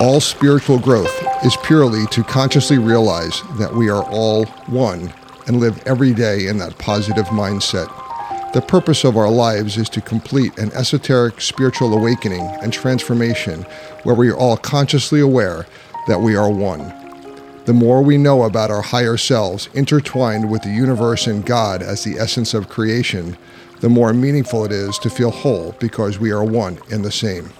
All spiritual growth is purely to consciously realize that we are all one and live every day in that positive mindset. The purpose of our lives is to complete an esoteric spiritual awakening and transformation where we are all consciously aware that we are one. The more we know about our higher selves intertwined with the universe and God as the essence of creation, the more meaningful it is to feel whole because we are one in the same.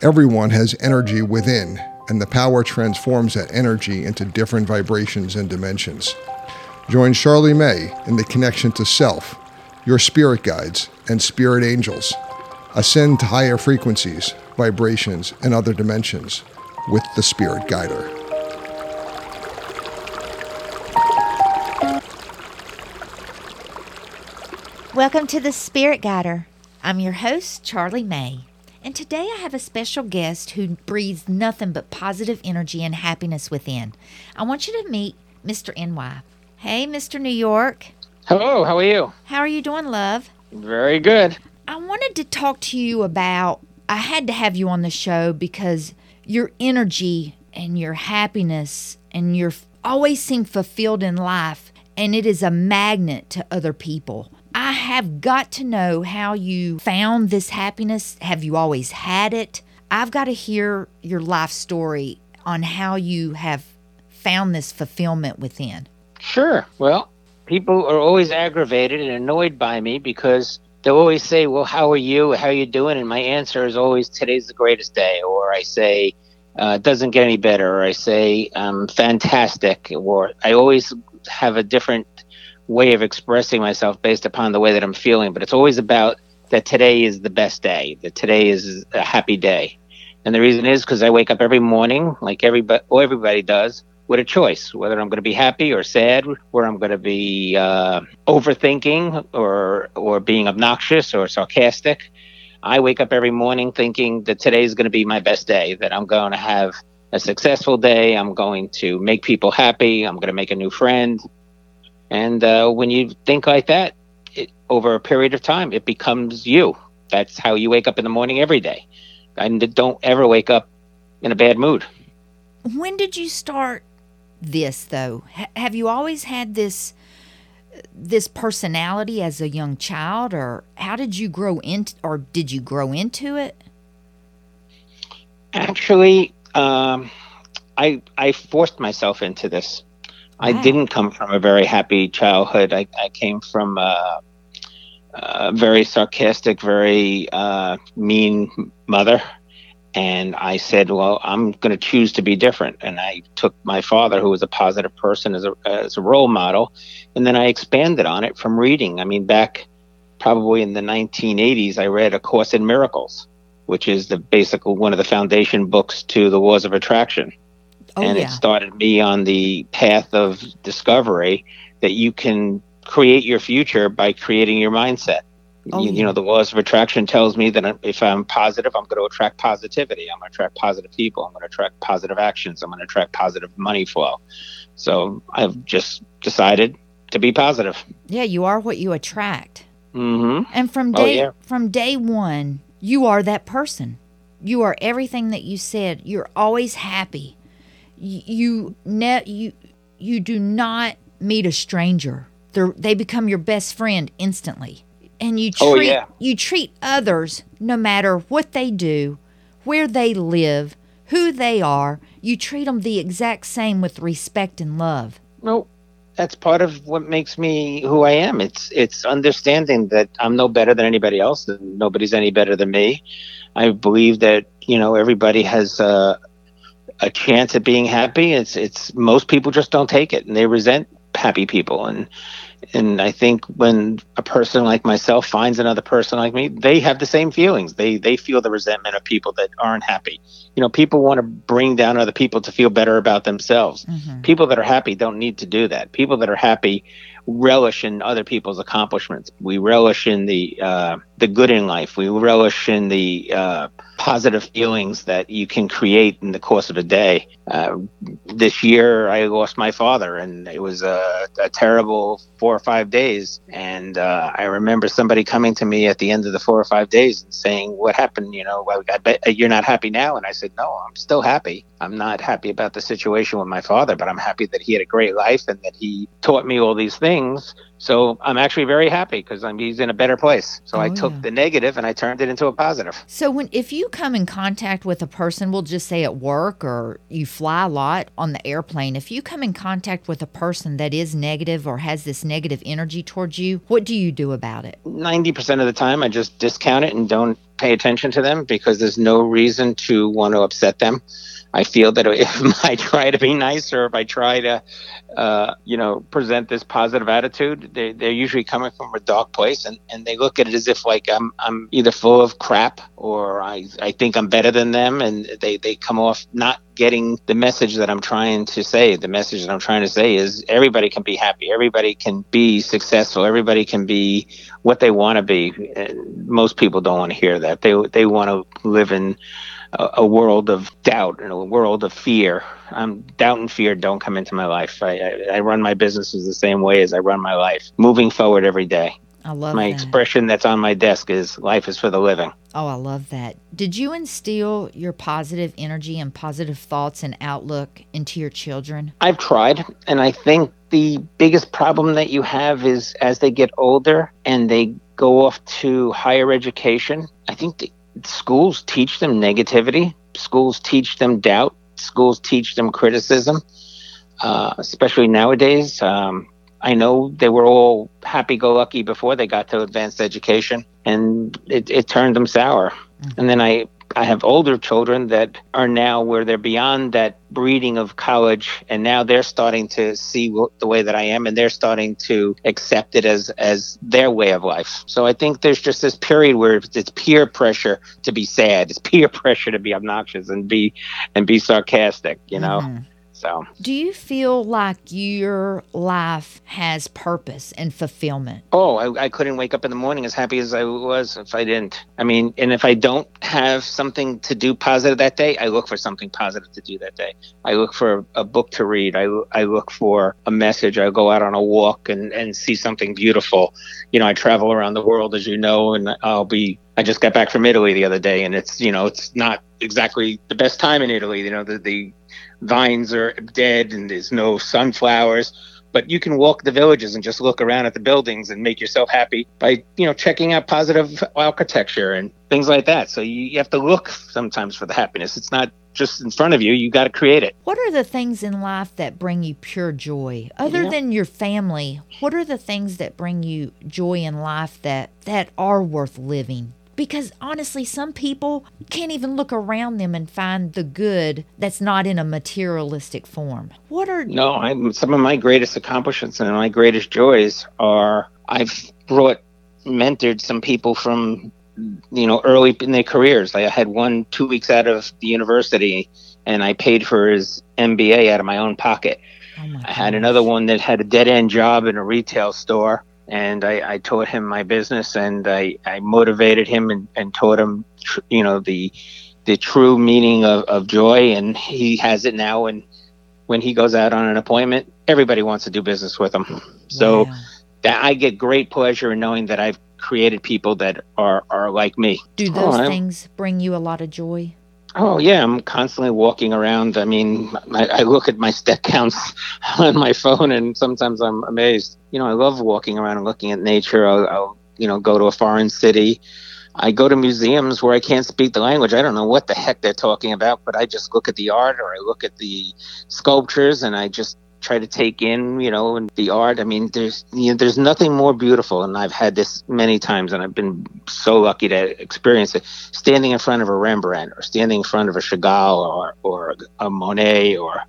Everyone has energy within, and the power transforms that energy into different vibrations and dimensions. Join Charlie May in the connection to self, your spirit guides, and spirit angels. Ascend to higher frequencies, vibrations, and other dimensions with the Spirit Guider. Welcome to the Spirit Guider. I'm your host, Charlie May. And today I have a special guest who breathes nothing but positive energy and happiness within. I want you to meet Mr. NY. Hey, Mr. New York. Hello, how are you? How are you doing, love? Very good. I wanted to talk to you about. I had to have you on the show because your energy and your happiness and you're always seem fulfilled in life and it is a magnet to other people. I have got to know how you found this happiness. Have you always had it? I've got to hear your life story on how you have found this fulfillment within. Sure. Well, people are always aggravated and annoyed by me because they'll always say, "Well, how are you? How are you doing?" And my answer is always, "Today's the greatest day," or I say, uh, "It doesn't get any better," or I say, "I'm fantastic," or I always have a different way of expressing myself based upon the way that I'm feeling. But it's always about that today is the best day, that today is a happy day. And the reason is because I wake up every morning, like everybody, or everybody does, with a choice whether I'm going to be happy or sad, where I'm going to be uh, overthinking or or being obnoxious or sarcastic. I wake up every morning thinking that today is going to be my best day, that I'm going to have a successful day, I'm going to make people happy, I'm going to make a new friend. And uh, when you think like that, it, over a period of time, it becomes you. That's how you wake up in the morning every day. And don't ever wake up in a bad mood. When did you start this though? H- have you always had this this personality as a young child or how did you grow into or did you grow into it? Actually, um, I I forced myself into this. I didn't come from a very happy childhood. I, I came from a, a very sarcastic, very uh, mean mother. And I said, well, I'm going to choose to be different. And I took my father, who was a positive person, as a, as a role model. And then I expanded on it from reading. I mean, back probably in the 1980s, I read A Course in Miracles, which is the basic one of the foundation books to the Laws of Attraction. Oh, and yeah. it started me on the path of discovery that you can create your future by creating your mindset. Oh, you, yeah. you know, the laws of attraction tells me that if I'm positive, I'm going to attract positivity. I'm going to attract positive people. I'm going to attract positive actions. I'm going to attract positive money flow. So I've just decided to be positive. Yeah, you are what you attract. Mm-hmm. And from Oh, day yeah. from day 1, you are that person. You are everything that you said. You're always happy. Y- You ne- you you do not meet a stranger. They're, they become your best friend instantly. And you oh, treat Oh, yeah. you treat others no matter what they do, where they live, who they are. You treat them the exact same with respect and love. No, that's part of what makes me who I am. It's it's understanding that I'm no better than anybody else. and nobody's any better than me. I believe that you know everybody has a, a chance at being happy. It's it's most people just don't take it and they resent happy people and and I think when a person like myself finds another person like me, they have the same feelings. They they feel the resentment of people that aren't happy. You know, people want to bring down other people to feel better about themselves. Mhm. People that are happy don't need to do that. People that are happy relish in other people's accomplishments. We relish in the uh, the good in life. We relish in the uh, positive feelings that you can create in the course of a day. Uh, this year, I lost my father, and it was a, a terrible four or five days. And uh, I remember somebody coming to me at the end of the four or five days and saying, "What happened? You know, I bet you're not happy now." And I said, "No, I'm still happy. I'm not happy about the situation with my father, but I'm happy that he had a great life and that he taught me all these things." So I'm actually very happy because he's in a better place. So oh, I took yeah. the negative and I turned it into a positive. So when if you come in contact with a person, we'll just say at work or you fly a lot on the airplane, if you come in contact with a person that is negative or has this negative energy towards you, what do you do about it? 90% of the time I just discount it and don't pay attention to them because there's no reason to want to upset them. I feel that if I try to be nice or if I try to, uh, you know, present this positive attitude, they, they're usually coming from a dark place and, and they look at it as if like I'm, I'm either full of crap or I, I think I'm better than them. And they, they come off not getting the message that I'm trying to say. The message that I'm trying to say is everybody can be happy. Everybody can be successful. Everybody can be what they want to be. And most people don't want to hear that. They, they want to live in, a, a world of doubt and a world of fear. Um, doubt and fear don't come into my life. I, I, I run my businesses the same way as I run my life, moving forward every day. I love my that. expression that's on my desk is life is for the living. Oh, I love that. Did you instill your positive energy and positive thoughts and outlook into your children? I've tried, and I think the biggest problem that you have is as they get older and they go off to higher education, I think the schools teach them negativity. Schools teach them doubt. Schools teach them criticism, uh, especially nowadays. Um, I know they were all happy go lucky before they got to advanced education, and it, it turned them sour. Mm-hmm. And then I I have older children that are now where they're beyond that breeding of college, and now they're starting to see the way that I am, and they're starting to accept it as as their way of life. So I think there's just this period where it's peer pressure to be sad, it's peer pressure to be obnoxious and be and be sarcastic, you know. Mm-hmm. So, do you feel like your life has purpose and fulfillment? Oh, I, I, couldn't wake up in the morning as happy as I was if I didn't. I mean, and if I don't have something to do positive that day, I look for something positive to do that day. I look for a, book to read. I, I look for a message. I go out on a walk and, and see something beautiful. You know, I travel around the world, as you know, and I'll be I just got back from Italy the other day, and it's you know it's not exactly the best time in Italy. You know the the vines are dead and there's no sunflowers but you can walk the villages and just look around at the buildings and make yourself happy by you know checking out positive architecture and things like that. So you, you have to look sometimes for the happiness. It's not just in front of you. You got to create it. What are the things in life that bring you pure joy? Other yeah. than your family what are the things that bring you joy in life that that are worth living because honestly, some people can't even look around them and find the good that's not in a materialistic form. What are no? I'm, some of my greatest accomplishments and my greatest joys are I've brought mentored some people from you know early in their careers. I had one two weeks out of the university, and I paid for his MBA out of my own pocket. Oh I had another one that had a dead end job in a retail store and I, I, taught him my business and I, I motivated him and, and taught him, tr- you know, the the true meaning of, of joy, and he has it now. And when he goes out on an appointment, everybody wants to do business with him. So wow. that I get great pleasure in knowing that I've created people that are are like me. Do those oh, things bring you a lot of joy? Oh yeah, I'm constantly walking around. I mean, I, I, look at my step counts on my phone, and sometimes I'm amazed. You know, I love walking around and looking at nature. I'll, I'll, you know, go to a foreign city. I go to museums where I can't speak the language. I don't know what the heck they're talking about, but I just look at the art or I look at the sculptures, and I just try to take in, you know, and the art. I mean, there's you know, there's nothing more beautiful, and I've had this many times, and I've been so lucky to experience it. Standing in front of a Rembrandt, or standing in front of a Chagall, or or a Monet, or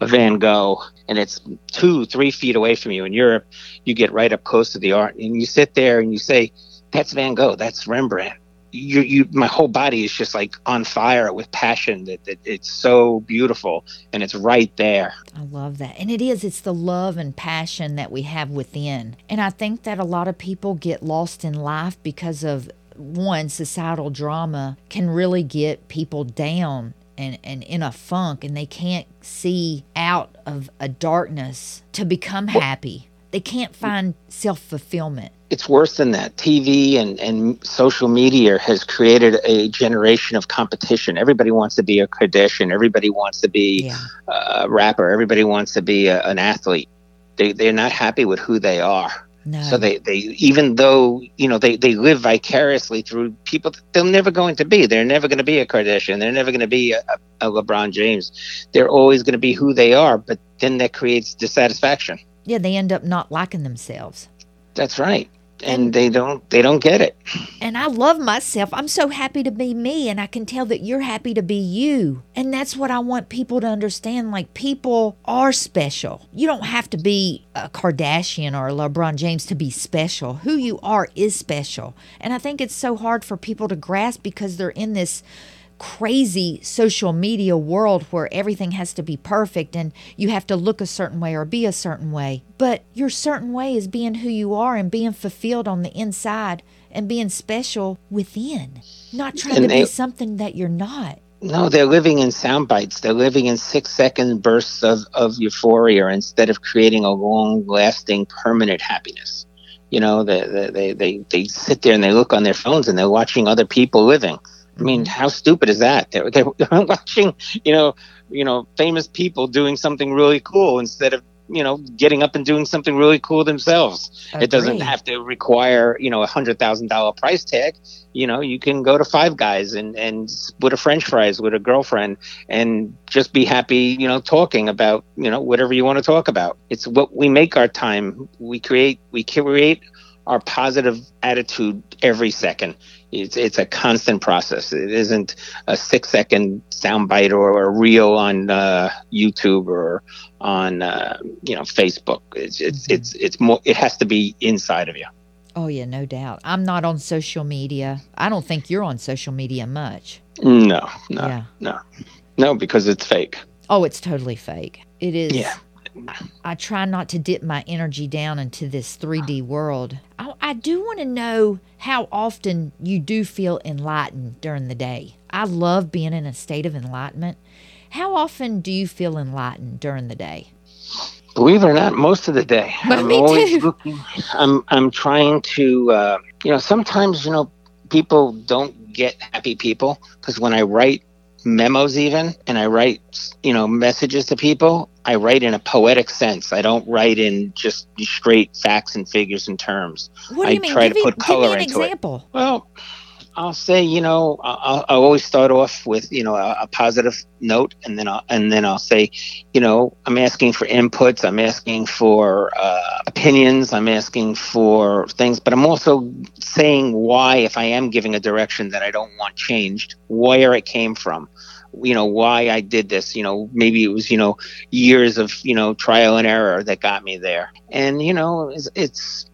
a Van Gogh, and it's two, three feet away from you. In Europe, you get right up close to the art, and you sit there and you say, "That's Van Gogh. That's Rembrandt." You, you, my whole body is just like on fire with passion that, that it's so beautiful and it's right there. I love that. And it is, it's the love and passion that we have within. And I think that a lot of people get lost in life because of one societal drama can really get people down and, and in a funk and they can't see out of a darkness to become happy. They can't find self fulfillment. It's worse than that. TV and, and social media has created a generation of competition. Everybody wants to be a Kardashian. Everybody wants to be Yeah. Uh, a rapper. Everybody wants to be a, an athlete. They, they're not happy with who they are. No. So they, they even though you know they, they live vicariously through people that they're never going to be. They're never going to be a Kardashian. They're never going to be a, a LeBron James. They're always going to be who they are. But then that creates dissatisfaction. yeah, they end up not liking themselves. That's right. And, they don't they don't get it. And I love myself. I'm so happy to be me, and I can tell that you're happy to be you. And that's what I want people to understand. Like, people are special. You don't have to be a Kardashian or a LeBron James to be special. Who you are is special. And I think it's so hard for people to grasp because they're in this crazy social media world where everything has to be perfect and you have to look a certain way or be a certain way. But your certain way is being who you are and being fulfilled on the inside and being special within, not trying And to be something that you're not. No, they're living in sound bites. They're living in six second bursts of, of euphoria instead of creating a long lasting permanent happiness. You know, they, they, they, they, they sit there and they look on their phones and they're watching other people living. I mean, mm-hmm. how stupid is that? They're, they're, watching, you know, you know, famous people doing something really cool instead of, you know, getting up and doing something really cool themselves. It doesn't have to require, you know, a hundred thousand dollar price tag. You know, you can go to Five Guys and and with a French fries with a girlfriend and just be happy, you know, talking about, you know, whatever you want to talk about. It's what we make our time. We create we create our positive attitude every second. It's it's a constant process. It isn't a six second soundbite or a reel on uh, YouTube or on uh, you know Facebook. It's it's Mhm. it's it's more. It has to be inside of you. Oh, yeah, no doubt. I'm not on social media. I don't think you're on social media much. No, no, Yeah. no, no, because it's fake. Oh, it's totally fake. It is. Yeah. I try not to dip my energy down into this 3D world. I, I do want to know how often you do feel enlightened during the day. I love being in a state of enlightenment. How often do you feel enlightened during the day? Believe it or not, most of the day. But I'm me always too. looking. I'm I'm trying to. Uh, you know, sometimes you know people don't get happy people because when I write memos, even and I write you know messages to people, I write in a poetic sense. I don't write in just straight facts and figures and terms. What do I mean? try give to me, put give me color an into it. example. Well, I'll say, you know, I'll, I'll always start off with, you know, a, a positive note, and then I'll and then I'll say, you know, I'm asking for inputs, I'm asking for uh, opinions, I'm asking for things, but I'm also saying why, if I am giving a direction that I don't want changed, where it came from. You know why I did this. You know maybe it was you know years of you know trial and error that got me there. And you know it's, it's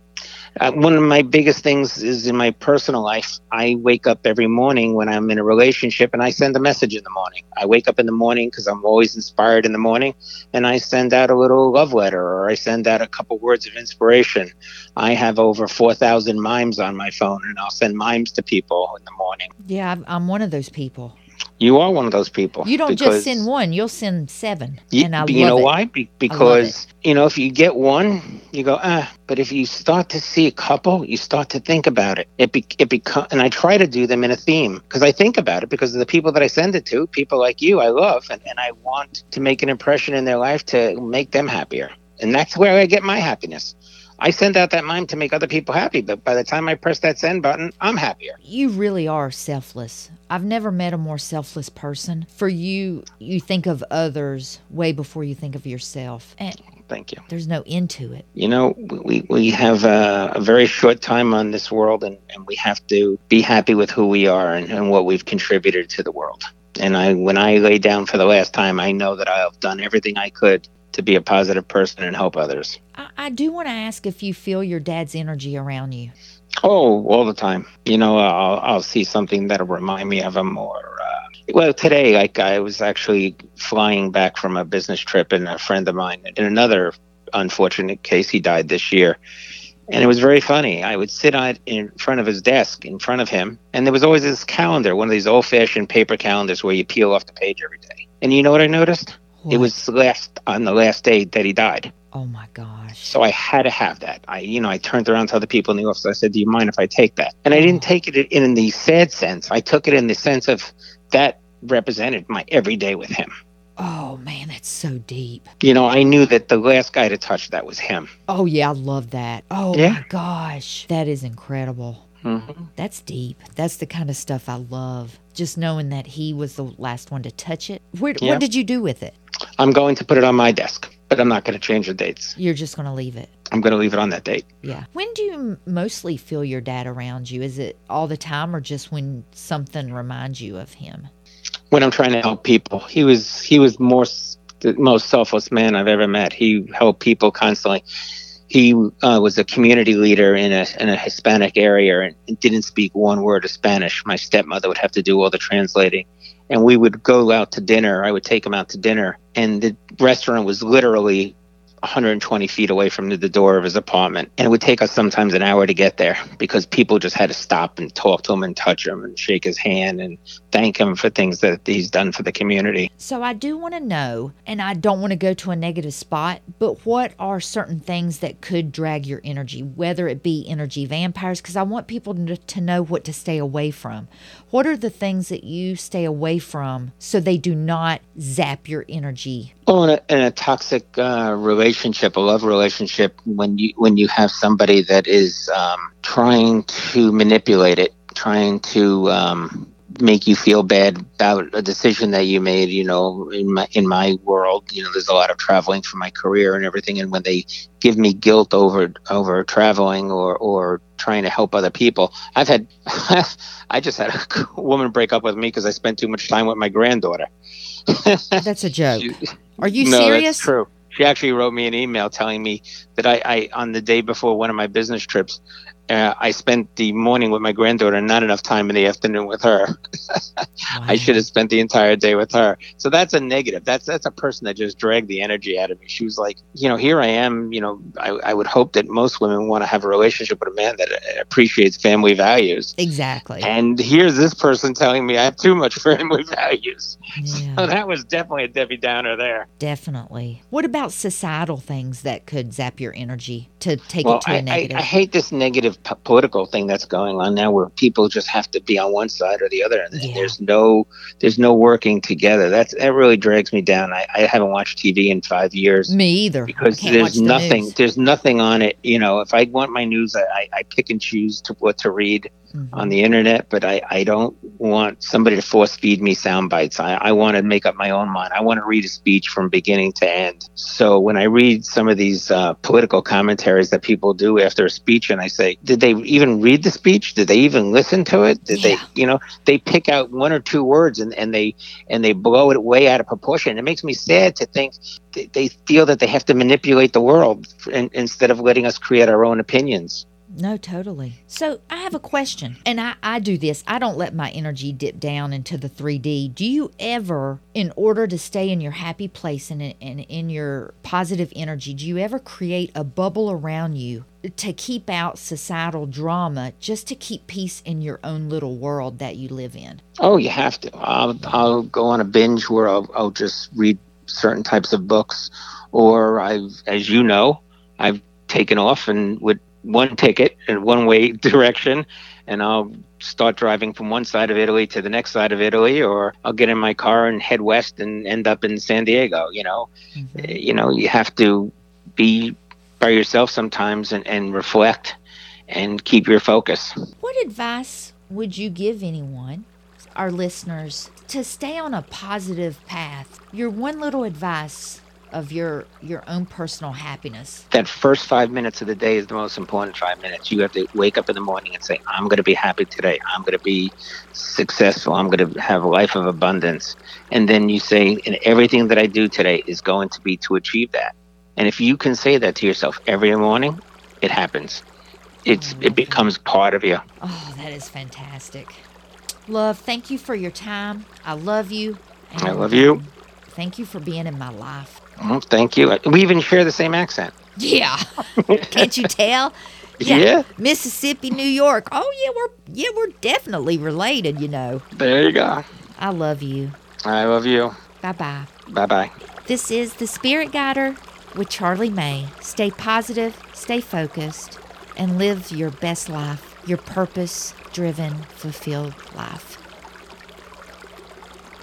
uh, one of my biggest things is in my personal life. I wake up every morning when I'm in a relationship and I send a message in the morning. I wake up in the morning because I'm always inspired in the morning and I send out a little love letter or I send out a couple words of inspiration. I have over 4,000 mimes on my phone and I'll send mimes to people in the morning. Yeah, I'm- I'm one of those people. You are one of those people. You don't just send one; you'll send seven. You, and I you know it. why? Be- because you know if you get one, you go ah. But if you start to see a couple, you start to think about it. It be- it become and I try to do them in a theme because I think about it because of the people that I send it to, people like you, I love, and, and I want to make an impression in their life to make them happier, and that's where I get my happiness. I send out that mime to make other people happy, but by the time I press that send button, I'm happier. You really are selfless. I've never met a more selfless person. For you, you think of others way before you think of yourself. And Thank you. there's no end to it. you know we, we have a, a very short time on this world and, and we have to be happy with who we are and, and what we've contributed to the world and i when i lay down for the last time i know that i've done everything i could to be a positive person and help others I, I do want to ask if you feel your dad's energy around you. oh all the time you know i'll, I'll see something that'll remind me of him or uh, well today like i was actually flying back from a business trip and a friend of mine in another unfortunate case he died this year And it was very funny. I would sit on in front of his desk in front of him, and there was always this calendar, one of these old fashioned paper calendars where you peel off the page every day. And you know what I noticed? What? It was the last on the last day that he died. Oh my gosh. So I had to have that. I, you know, I turned around to other people in the office. I said, "Do you mind if I take that?" And I didn't take it in, the sad sense. I took it in the sense of that represented my everyday with him. Oh man, that's so deep. You know, I knew that the last guy to touch that was him. Oh yeah, I love that. Oh Yeah. my gosh. That is incredible. hmm That's deep. That's the kind of stuff I love. Just knowing that he was the last one to touch it. Where, Yeah. What did you do with it? I'm going to put it on my desk, but I'm not going to change the dates. You're just going to leave it. I'm going to leave it on that date. Yeah. When do you mostly feel your dad around you? Is it all the time or just when something reminds you of him? When I'm trying to help people, he was he was more the most selfless man I've ever met. He helped people constantly. He uh, was a community leader in a in a Hispanic area and didn't speak one word of Spanish. My stepmother would have to do all the translating, and we would go out to dinner. I would take him out to dinner, and the restaurant was literally 120 feet away from the, door of his apartment, and it would take us sometimes an hour to get there because people just had to stop and talk to him and touch him and shake his hand and thank him for things that he's done for the community. So I do want to know, and I don't want to go to a negative spot, but what are certain things that could drag your energy, whether it be energy vampires? Because I want people to know what to stay away from. What are the things that you stay away from so they do not zap your energy? Oh, in a, in a toxic uh, relationship, a love relationship, when you when you have somebody that is um, trying to manipulate it, trying to um, make you feel bad about a decision that you made. You know, in my in my world, you know, there's a lot of traveling for my career and everything, and when they give me guilt over over traveling or or trying to help other people, I've had. I just had a woman break up with me because I spent too much time with my granddaughter. That's a joke. She- Are you no, serious? that's true. She actually wrote me an email telling me that I, I on the day before one of my business trips, uh, I spent the morning with my granddaughter and not enough time in the afternoon with her. I should have spent the entire day with her. So that's a negative. That's that's a person that just dragged the energy out of me. She was like, you know, here I am. You know, I, I would hope that most women want to have a relationship with a man that uh, appreciates family values. Exactly. And here's this person telling me I have too much family values. Yeah. So that was definitely a Debbie Downer there. definitely. What about societal things that could zap your energy to take well, it to I, a I, negative? I hate this negative p- political thing that's going on now, where people just have to be on one side or the other, and Yeah. there's no there's no working together. That's that really drags me down. I, I haven't watched TV in five years Me either. because I can't watch there's the nothing there's nothing on it. You know, if I want my news, I, I, I pick and choose to what to read Mhm. on the internet, but I, I don't want somebody to force feed me sound bites. I, I want to make up my own mind. I want to read a speech from beginning to end. So when I read some of these uh, political commentaries that people do after a speech, and I say, did they even read the speech? Did they even listen to it? Did Yeah. they, you know, they pick out one or two words and, and they and they blow it way out of proportion. It makes me sad to think they, they feel that they have to manipulate the world in, instead of letting us create our own opinions. No, totally. So I have a question, and I, I do this. I don't let my energy dip down into the 3D. Do you ever, in order to stay in your happy place and in, and in your positive energy, do you ever create a bubble around you to keep out societal drama just to keep peace in your own little world that you live in? Oh, you have to. I'll, I'll go on a binge where I'll, I'll just read certain types of books, or I've, as you know, I've taken off and with one ticket in one way direction, and I'll start driving from one side of Italy to the next side of Italy, or I'll get in my car and head west and end up in San Diego. You know, Mhm. you know, you have to be by yourself sometimes and, and reflect and keep your focus. What advice would you give anyone, our listeners, to stay on a positive path? Your one little advice of your your own personal happiness. that first five minutes of the day is the most important five minutes. You have to wake up in the morning and say, I'm going to be happy today. I'm going to be successful. I'm going to have a life of abundance. And then you say, and everything that I do today is going to be to achieve that. And if you can say that to yourself every morning, it happens. It's it becomes part of you. Oh, that is fantastic. Love, thank you for your time. I love you. I love you. um, Thank you for being in my life. Oh, thank you. We even share the same accent. Yeah. Can't you tell? Yeah. Mississippi, New York. Oh yeah, we're yeah, we're definitely related, you know. There you go. I love you. I love you. Bye bye. Bye bye. This is the Spirit Guider with Charlie May. Stay positive, stay focused, and live your best life, your purpose driven, fulfilled life.